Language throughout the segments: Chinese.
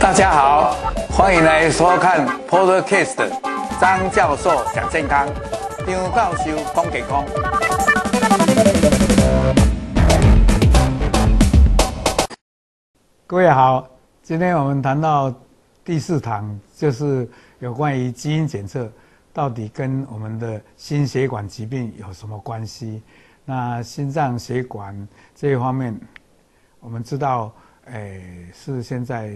大家好，欢迎来收看 Podcast 张教授讲健康，张教授讲健康。各位好，今天我们谈到第四堂，就是有关于基因检测。到底跟我们的心血管疾病有什么关系？那心脏血管这一方面，我们知道，诶，是现在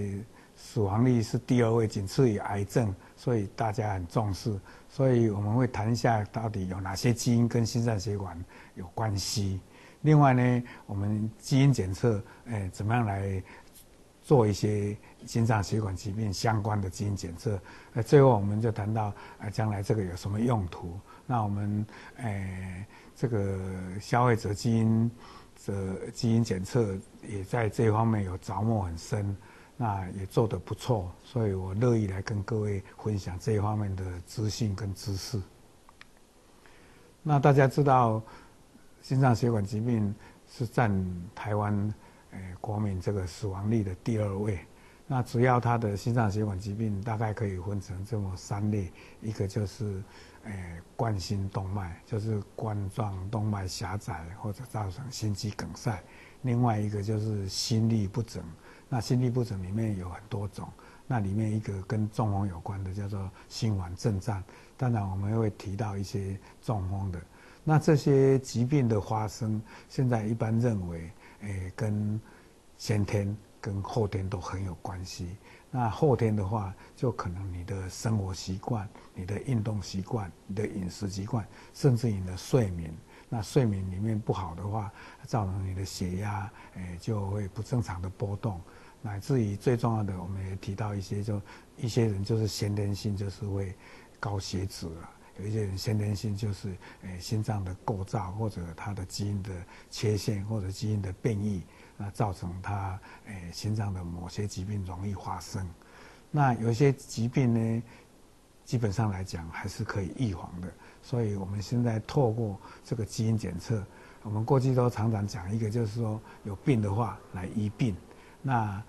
死亡率是第二位，仅次于癌症，所以大家很重视。所以我们会谈一下，到底有哪些基因跟心脏血管有关系。另外呢，我们基因检测，诶，怎么样来做一些？心脏血管疾病相关的基因检测，呃，最后我们就谈到，啊，将来这个有什么用途？那我们，呃，这个消费者基因这基因检测也在这方面有着墨很深，那也做得不错，所以我乐意来跟各位分享这一方面的资讯跟知识。那大家知道，心脏血管疾病是占台湾，呃，国民这个死亡率的第二位。那主要他的心脏血管疾病大概可以分成这么三类，一个就是，诶、冠心动脉，就是冠状动脉狭窄或者造成心肌梗塞；另外一个就是心律不整，那心律不整里面有很多种，那里面一个跟中风有关的叫做心房震颤，当然我们会提到一些中风的。那这些疾病的发生，现在一般认为，诶、跟先天。跟后天都很有关系。那后天的话，就可能你的生活习惯、你的运动习惯、你的饮食习惯，甚至你的睡眠。那睡眠里面不好的话，造成你的血压，诶，就会不正常的波动，乃至于最重要的，我们也提到一些，就一些人就是先天性就是会高血脂了，有一些人先天性就是诶心脏的构造或者他的基因的缺陷或者基因的变异。那造成他诶心脏的某些疾病容易发生，那有些疾病呢，基本上来讲还是可以预防的。所以我们现在透过这个基因检测，我们过去都常常讲一个，就是说有病的话来医病，那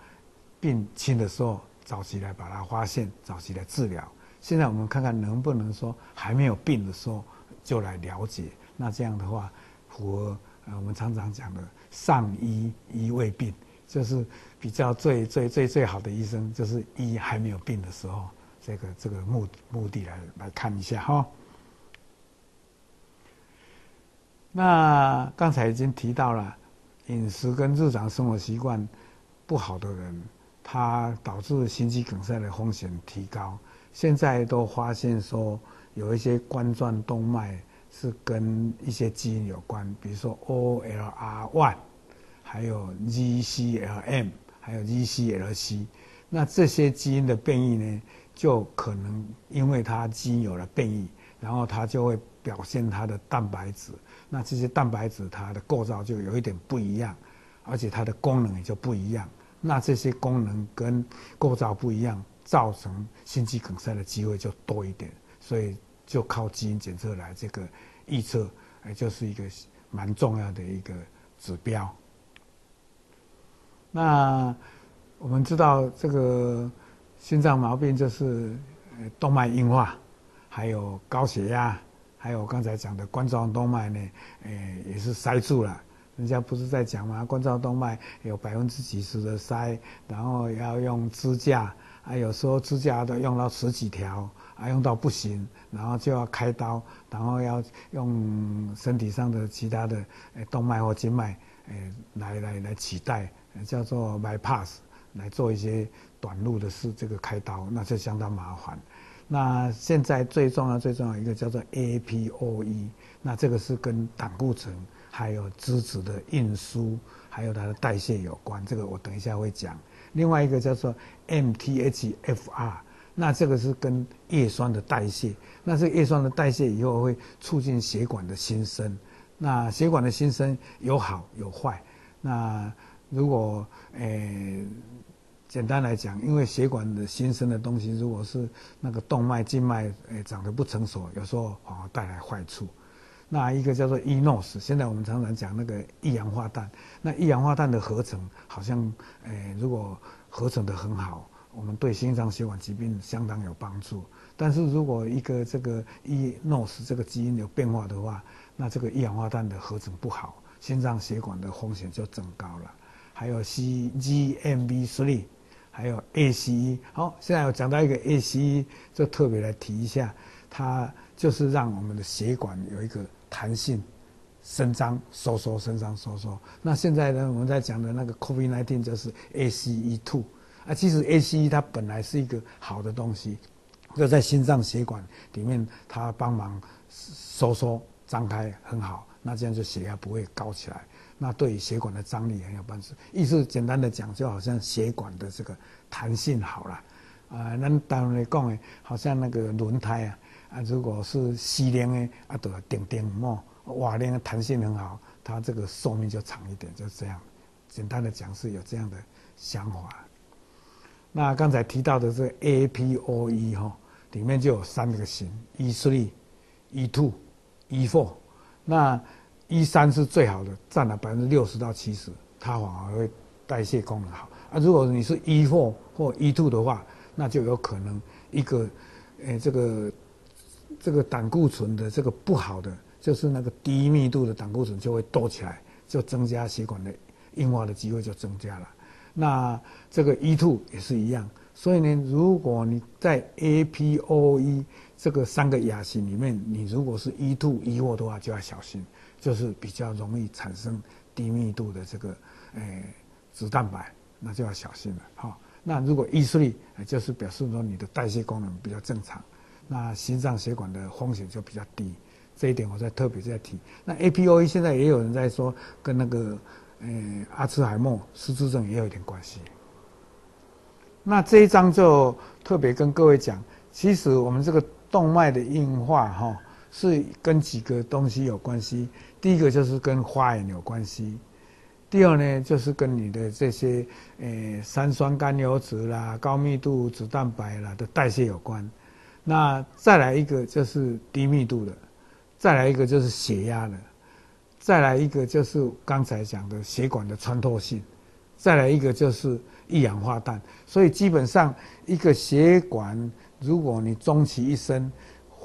病轻的时候早期来把它发现，早期来治疗。现在我们看看能不能说还没有病的时候就来了解，那这样的话符合呃我们常常讲的。上医医未病，就是比较最最最最好的医生，就是医还没有病的时候，这个这个目目的来来看一下哈。那刚才已经提到了饮食跟日常生活习惯不好的人，他导致心肌梗塞的风险提高。现在都发现说有一些冠状动脉。是跟一些基因有关，比如说 OLR1，还有 GCLM，还有 GCLC。那这些基因的变异呢，就可能因为它基因有了变异，然后它就会表现它的蛋白质。那这些蛋白质它的构造就有一点不一样，而且它的功能也就不一样。那这些功能跟构造不一样，造成心肌梗塞的机会就多一点。所以就靠基因检测来这个。预测，哎，就是一个蛮重要的一个指标。那我们知道，这个心脏毛病就是动脉硬化，还有高血压，还有刚才讲的冠状动脉呢，哎，也是塞住了。人家不是在讲吗？冠状动脉有百分之几十的塞，然后要用支架，啊有时候支架都用到十几条。啊，用到不行，然后就要开刀，然后要用身体上的其他的诶动脉或静脉诶来来来取代，叫做 bypass 来做一些短路的事，这个开刀那就相当麻烦。那现在最重要最重要一个叫做 APOE，那这个是跟胆固醇还有脂质的运输还有它的代谢有关，这个我等一下会讲。另外一个叫做 MTHFR。那这个是跟叶酸的代谢，那这个叶酸的代谢以后会促进血管的新生，那血管的新生有好有坏，那如果诶、欸、简单来讲，因为血管的新生的东西，如果是那个动脉静脉诶长得不成熟，有时候反而带来坏处。那一个叫做 eNOS，现在我们常常讲那个一氧化氮。那一氧化氮的合成好像，诶、如果合成得很好，我们对心脏血管疾病相当有帮助。但是如果一个这个 eNOS 这个基因有变化的话，那这个一氧化氮的合成不好，心脏血管的风险就增高了。还有 cGMB3，还有 ACE。好，现在我讲到一个 ACE，就特别来提一下，它就是让我们的血管有一个。弹性、伸张、收缩、伸张、收缩。那现在呢，我们在讲的那个 COVID-19 就是 ACE2 啊。其实 ACE 它本来是一个好的东西，就在心脏血管里面，它帮忙收缩、张开很好。那这样就血压不会高起来。那对于血管的张力很有帮助。意思简单的讲，就好像血管的这个弹性好了啊。那当然来讲呢，好像那个轮胎啊。啊，如果是西凉的，啊，都要钉钉嘛，瓦链的弹性很好，它这个寿命就长一点，就这样。简单的讲是有这样的想法。那刚才提到的这个 APOE 哈，里面就有三个型：E three、E two、E four。那 E 三是最好的，占了百分之六十到七十，它反而会代谢功能好。啊，如果你是 E four 或 E two 的话，那就有可能一个，诶、这个。这个胆固醇的这个不好的，就是那个低密度的胆固醇就会多起来，就增加血管的硬化的机会就增加了。那这个 E2 也是一样，所以呢，如果你在 APOE 这个三个亚型里面，你如果是 E2、E4 的话，就要小心，就是比较容易产生低密度的这个诶脂蛋白，那就要小心了。好，那如果 E3，就是表示说你的代谢功能比较正常。那心脏血管的风险就比较低，这一点我再特别再提。那 APOE 现在也有人在说，跟那个呃阿兹海默失智症也有一点关系。那这一章就特别跟各位讲，其实我们这个动脉的硬化哈，是跟几个东西有关系。第一个就是跟花眼有关系，第二呢就是跟你的这些呃三酸甘油脂啦、高密度脂蛋白啦的代谢有关。那再来一个就是低密度的，再来一个就是血压的，再来一个就是刚才讲的血管的穿透性，再来一个就是一氧化氮。所以基本上一个血管，如果你终其一生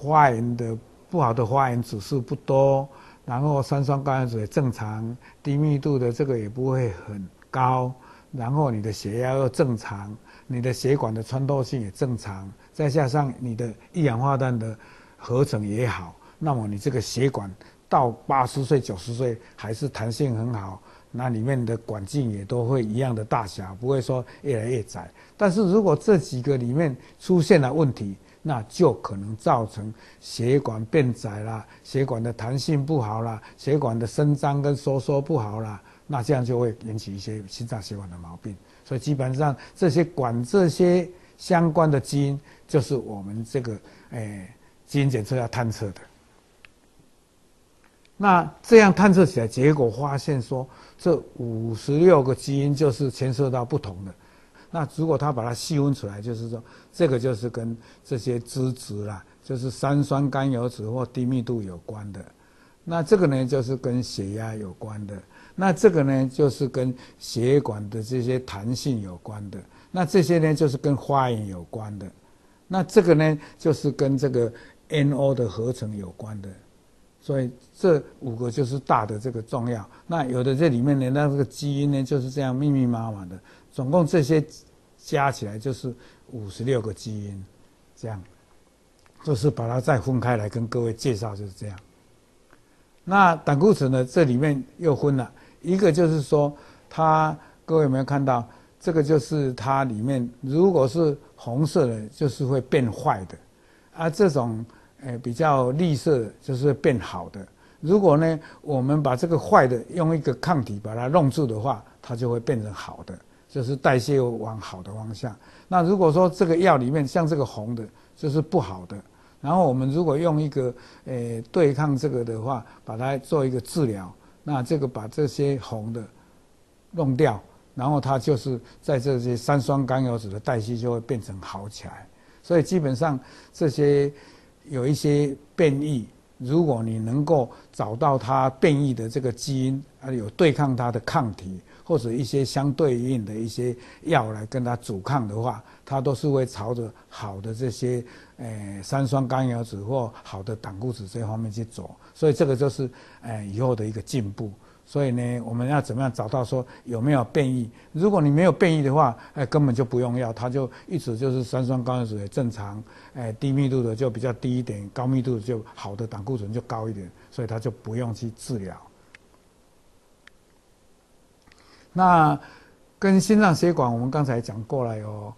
发炎的不好的发炎指数不多，然后三酸甘油酯也正常，低密度的这个也不会很高，然后你的血压又正常，你的血管的穿透性也正常。再加上你的一氧化氮的合成也好，那么你这个血管到八十岁、九十岁还是弹性很好，那里面的管径也都会一样的大小，不会说越来越窄。但是如果这几个里面出现了问题，那就可能造成血管变窄啦，血管的弹性不好啦，血管的伸张跟收缩不好啦，那这样就会引起一些心脏血管的毛病。所以基本上这些管这些相关的基因。就是我们这个诶、哎、基因检测要探测的。那这样探测起来，结果发现说，这五十六个基因就是牵涉到不同的。那如果他把它细分出来，就是说，这个就是跟这些脂质啦，就是三酸甘油酯或低密度有关的。那这个呢，就是跟血压有关的。那这个呢，就是跟血管的这些弹性有关的。那这些呢，就是跟化验有关的。那这个呢，就是跟这个 NO 的合成有关的，所以这五个就是大的这个重要。那有的这里面呢，那这个基因呢就是这样密密麻麻的，总共这些加起来就是五十六个基因，这样，就是把它再分开来跟各位介绍就是这样。那胆固醇呢，这里面又分了一个，就是说它各位有没有看到？这个就是它里面，如果是红色的，就是会变坏的，啊，这种诶比较绿色，就是变好的。如果呢，我们把这个坏的用一个抗体把它弄住的话，它就会变成好的，就是代谢往好的方向。那如果说这个药里面像这个红的，就是不好的，然后我们如果用一个诶对抗这个的话，把它做一个治疗，那这个把这些红的弄掉。然后它就是在这些三酸甘油酯的代谢就会变成好起来，所以基本上这些有一些变异，如果你能够找到它变异的这个基因，啊，有对抗它的抗体，或者一些相对应的一些药来跟它阻抗的话，它都是会朝着好的这些，诶、三酸甘油酯或好的胆固醇这方面去走。所以这个就是，诶、呃，以后的一个进步。所以呢，我们要怎么样找到说有没有变异？如果你没有变异的话，哎，根本就不用药，它就一直就是三酸甘油酯也正常，哎，低密度的就比较低一点，高密度的就好的胆固醇就高一点，所以它就不用去治疗。那跟心脏血管，我们刚才讲过了，有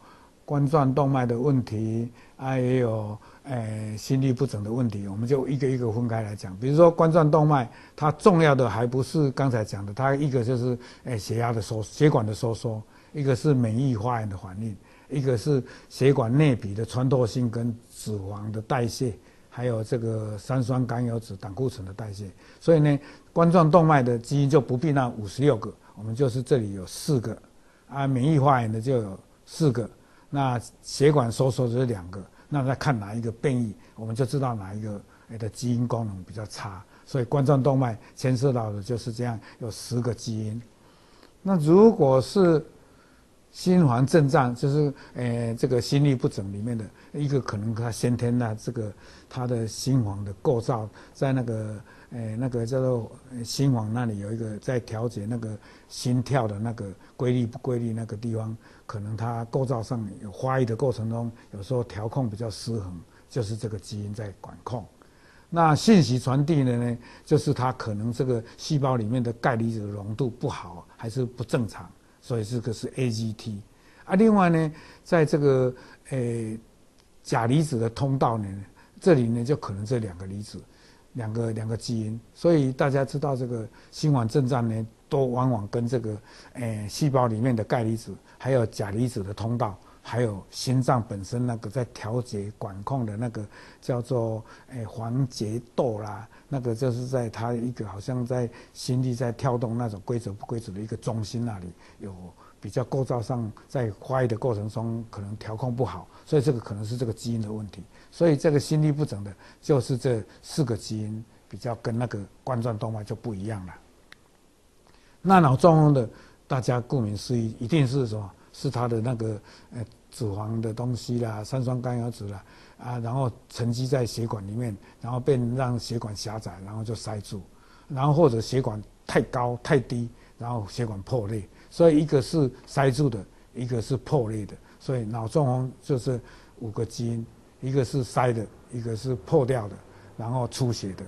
冠状动脉的问题，啊，也有。诶，心律不整的问题，我们就一个一个分开来讲。比如说冠状动脉，它重要的还不是刚才讲的，它一个就是诶血压的收血管的收缩，一个是免疫发炎的反应，一个是血管内壁的穿透性跟脂肪的代谢，还有这个三酸甘油酯、胆固醇的代谢。所以呢，冠状动脉的基因就不必那五十六个，我们就是这里有四个，啊，免疫发炎的就有四个，那血管收缩就是两个。那再看哪一个变异，我们就知道哪一个的基因功能比较差。所以冠状动脉牵涉到的就是这样，有十个基因。那如果是心房症状，就是呃这个心律不整里面的一个可能，它先天的这个它的心房的构造，在那个呃那个叫做心房那里有一个在调节那个心跳的那个规律不规律那个地方。可能它构造上有发育的过程中，有时候调控比较失衡，就是这个基因在管控。那信息传递的呢，就是它可能这个细胞里面的钙离子的浓度不好，还是不正常，所以这个是 AGT。啊，另外呢，在这个诶钾离子的通道呢，这里呢就可能这两个离子，两个两个基因。所以大家知道这个心网症状呢，都往往跟这个诶细胞里面的钙离子。还有钾离子的通道，还有心脏本身那个在调节管控的那个叫做诶环节窦啦，那个就是在它一个好像在心率在跳动那种规则不规则的一个中心那里有比较构造上在发育的过程中可能调控不好，所以这个可能是这个基因的问题。所以这个心律不整的，就是这四个基因比较跟那个冠状动脉就不一样了。那脑中风的，大家顾名思义，一定是什么？是它的那个呃脂肪的东西啦，三酸甘油酯啦，啊，然后沉积在血管里面，然后变让血管狭窄，然后就塞住，然后或者血管太高太低，然后血管破裂。所以一个是塞住的，一个是破裂的。所以脑中风就是五个基因，一个是塞的，一个是破掉的，然后出血的。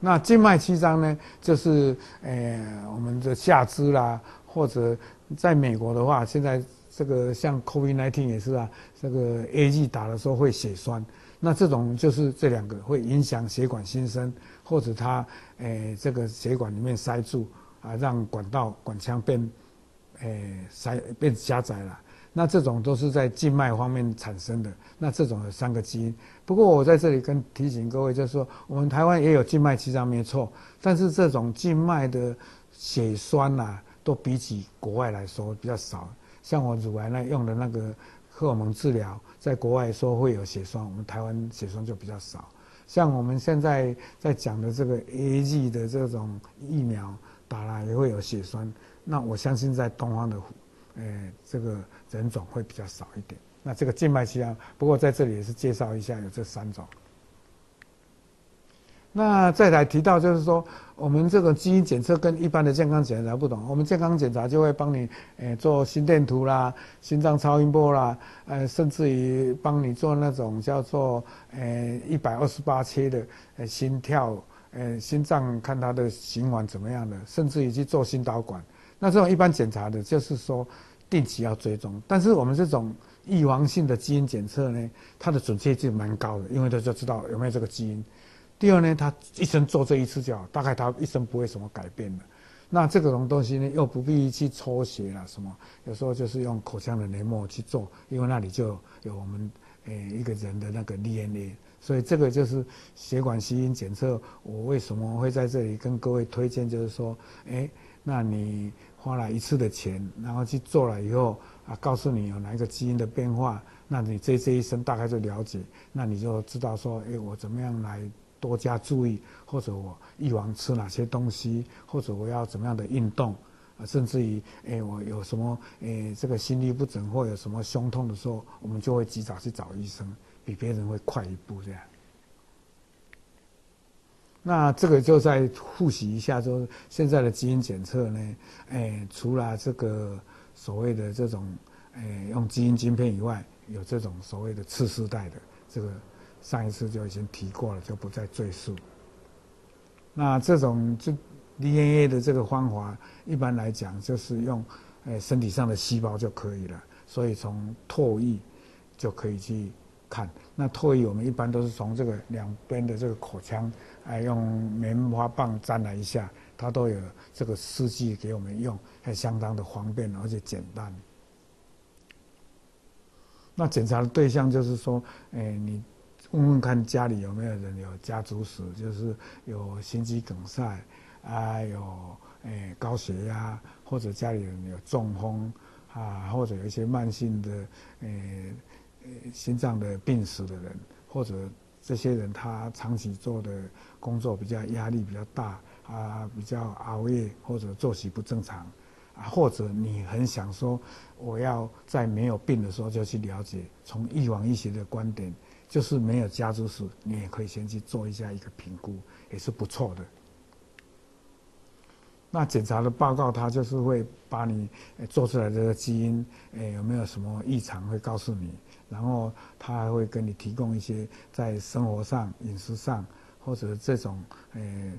那静脉曲张呢，就是呃我们的下肢啦，或者。在美国的话，现在这个像 COVID-19 也是啊，这个 A G 打的时候会血栓，那这种就是这两个会影响血管新生，或者它诶、这个血管里面塞住啊，让管道管腔变诶、塞变狭窄了。那这种都是在静脉方面产生的。那这种有三个基因。不过我在这里跟提醒各位，就是说我们台湾也有静脉曲张没错，但是这种静脉的血栓呐、啊。都比起国外来说比较少，像我乳癌呢用的那个荷尔蒙治疗，在国外说会有血栓，我们台湾血栓就比较少。像我们现在在讲的这个 A G 的这种疫苗打了也会有血栓，那我相信在东方的，呃，这个人种会比较少一点。那这个静脉曲张，不过在这里也是介绍一下有这三种。那再来提到就是说，我们这个基因检测跟一般的健康检查不同。我们健康检查就会帮你，诶做心电图啦、心脏超音波啦，呃，甚至于帮你做那种叫做，诶一百二十八切的，呃心跳，呃心脏看它的循环怎么样的，甚至于去做心导管。那这种一般检查的，就是说定期要追踪。但是我们这种预防性的基因检测呢，它的准确性蛮高的，因为它就知道有没有这个基因。第二呢，他一生做这一次就好，大概他一生不会什么改变的。那这个种东西呢，又不必去抽血啦，什么，有时候就是用口腔的黏膜去做，因为那里就有我们诶一个人的那个 DNA，所以这个就是血管基因检测。我为什么会在这里跟各位推荐？就是说，诶，那你花了一次的钱，然后去做了以后，啊，告诉你有哪一个基因的变化，那你这这一生大概就了解，那你就知道说，哎，我怎么样来多加注意，或者我预防吃哪些东西，或者我要怎么样的运动，啊，甚至于，哎，我有什么，哎，这个心律不整或有什么胸痛的时候，我们就会及早去找医生，比别人会快一步这样。那这个就再复习一下，说现在的基因检测呢，哎，除了这个。所谓的这种，诶、用基因晶片以外，有这种所谓的次世代的，这个上一次就已经提过了，就不再赘述。那这种就 DNA 的这个方法，一般来讲就是用，诶、身体上的细胞就可以了。所以从唾液就可以去看。那唾液我们一般都是从这个两边的这个口腔，哎，用棉花棒沾了一下。它都有这个试剂给我们用，还相当的方便而且简单。那检查的对象就是说，哎，你问问看家里有没有人有家族史，就是有心肌梗塞啊，有哎高血压，或者家里人有中风啊，或者有一些慢性的哎心脏的病史的人，或者这些人他长期做的工作比较压力比较大。啊，比较熬夜或者作息不正常，啊，或者你很想说，我要在没有病的时候就去了解，从预防医学的观点，就是没有家族史，你也可以先去做一下一个评估，也是不错的。那检查的报告，它就是会把你做出来这个基因，诶，有没有什么异常，会告诉你，然后他还会跟你提供一些在生活上、饮食上或者这种，诶。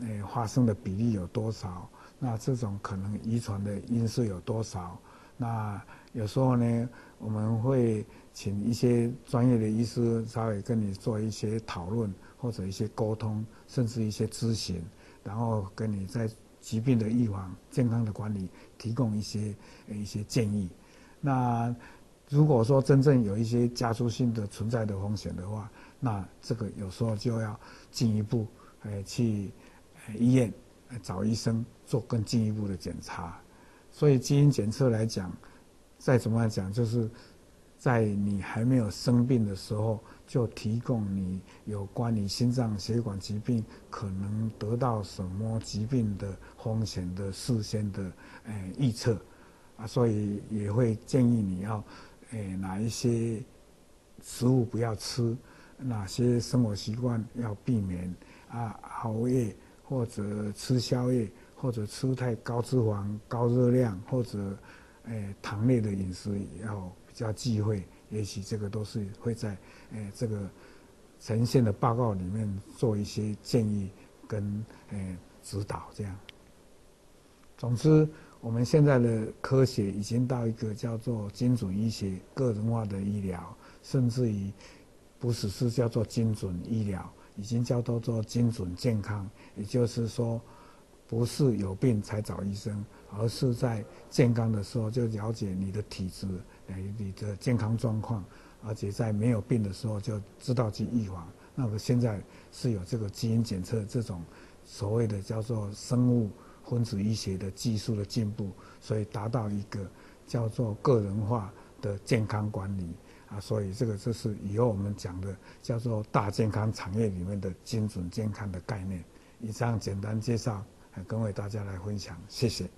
诶，发生的比例有多少？那这种可能遗传的因素有多少？那有时候呢，我们会请一些专业的医师稍微跟你做一些讨论，或者一些沟通，甚至一些咨询，然后跟你在疾病的预防、健康的管理提供一些一些建议。那如果说真正有一些家族性的存在的风险的话，那这个有时候就要进一步诶去。医院找医生做更进一步的检查，所以基因检测来讲，再怎么讲，就是在你还没有生病的时候，就提供你有关你心脏血管疾病可能得到什么疾病的风险的事先的诶预测啊，所以也会建议你要诶哪一些食物不要吃，哪些生活习惯要避免啊熬夜。或者吃宵夜，或者吃太高脂肪、高热量，或者，诶、糖类的饮食也要比较忌讳。也许这个都是会在诶、这个呈现的报告里面做一些建议跟诶、指导。这样，总之，我们现在的科学已经到一个叫做精准医学、个人化的医疗，甚至于不只是叫做精准医疗。已经叫做做精准健康，也就是说，不是有病才找医生，而是在健康的时候就了解你的体质，你的健康状况，而且在没有病的时候就知道去预防。那么现在是有这个基因检测这种所谓的叫做生物分子医学的技术的进步，所以达到一个叫做个人化的健康管理。啊，所以这个就是以后我们讲的叫做大健康产业里面的精准健康的概念。以上简单介绍，跟为大家来分享，谢谢。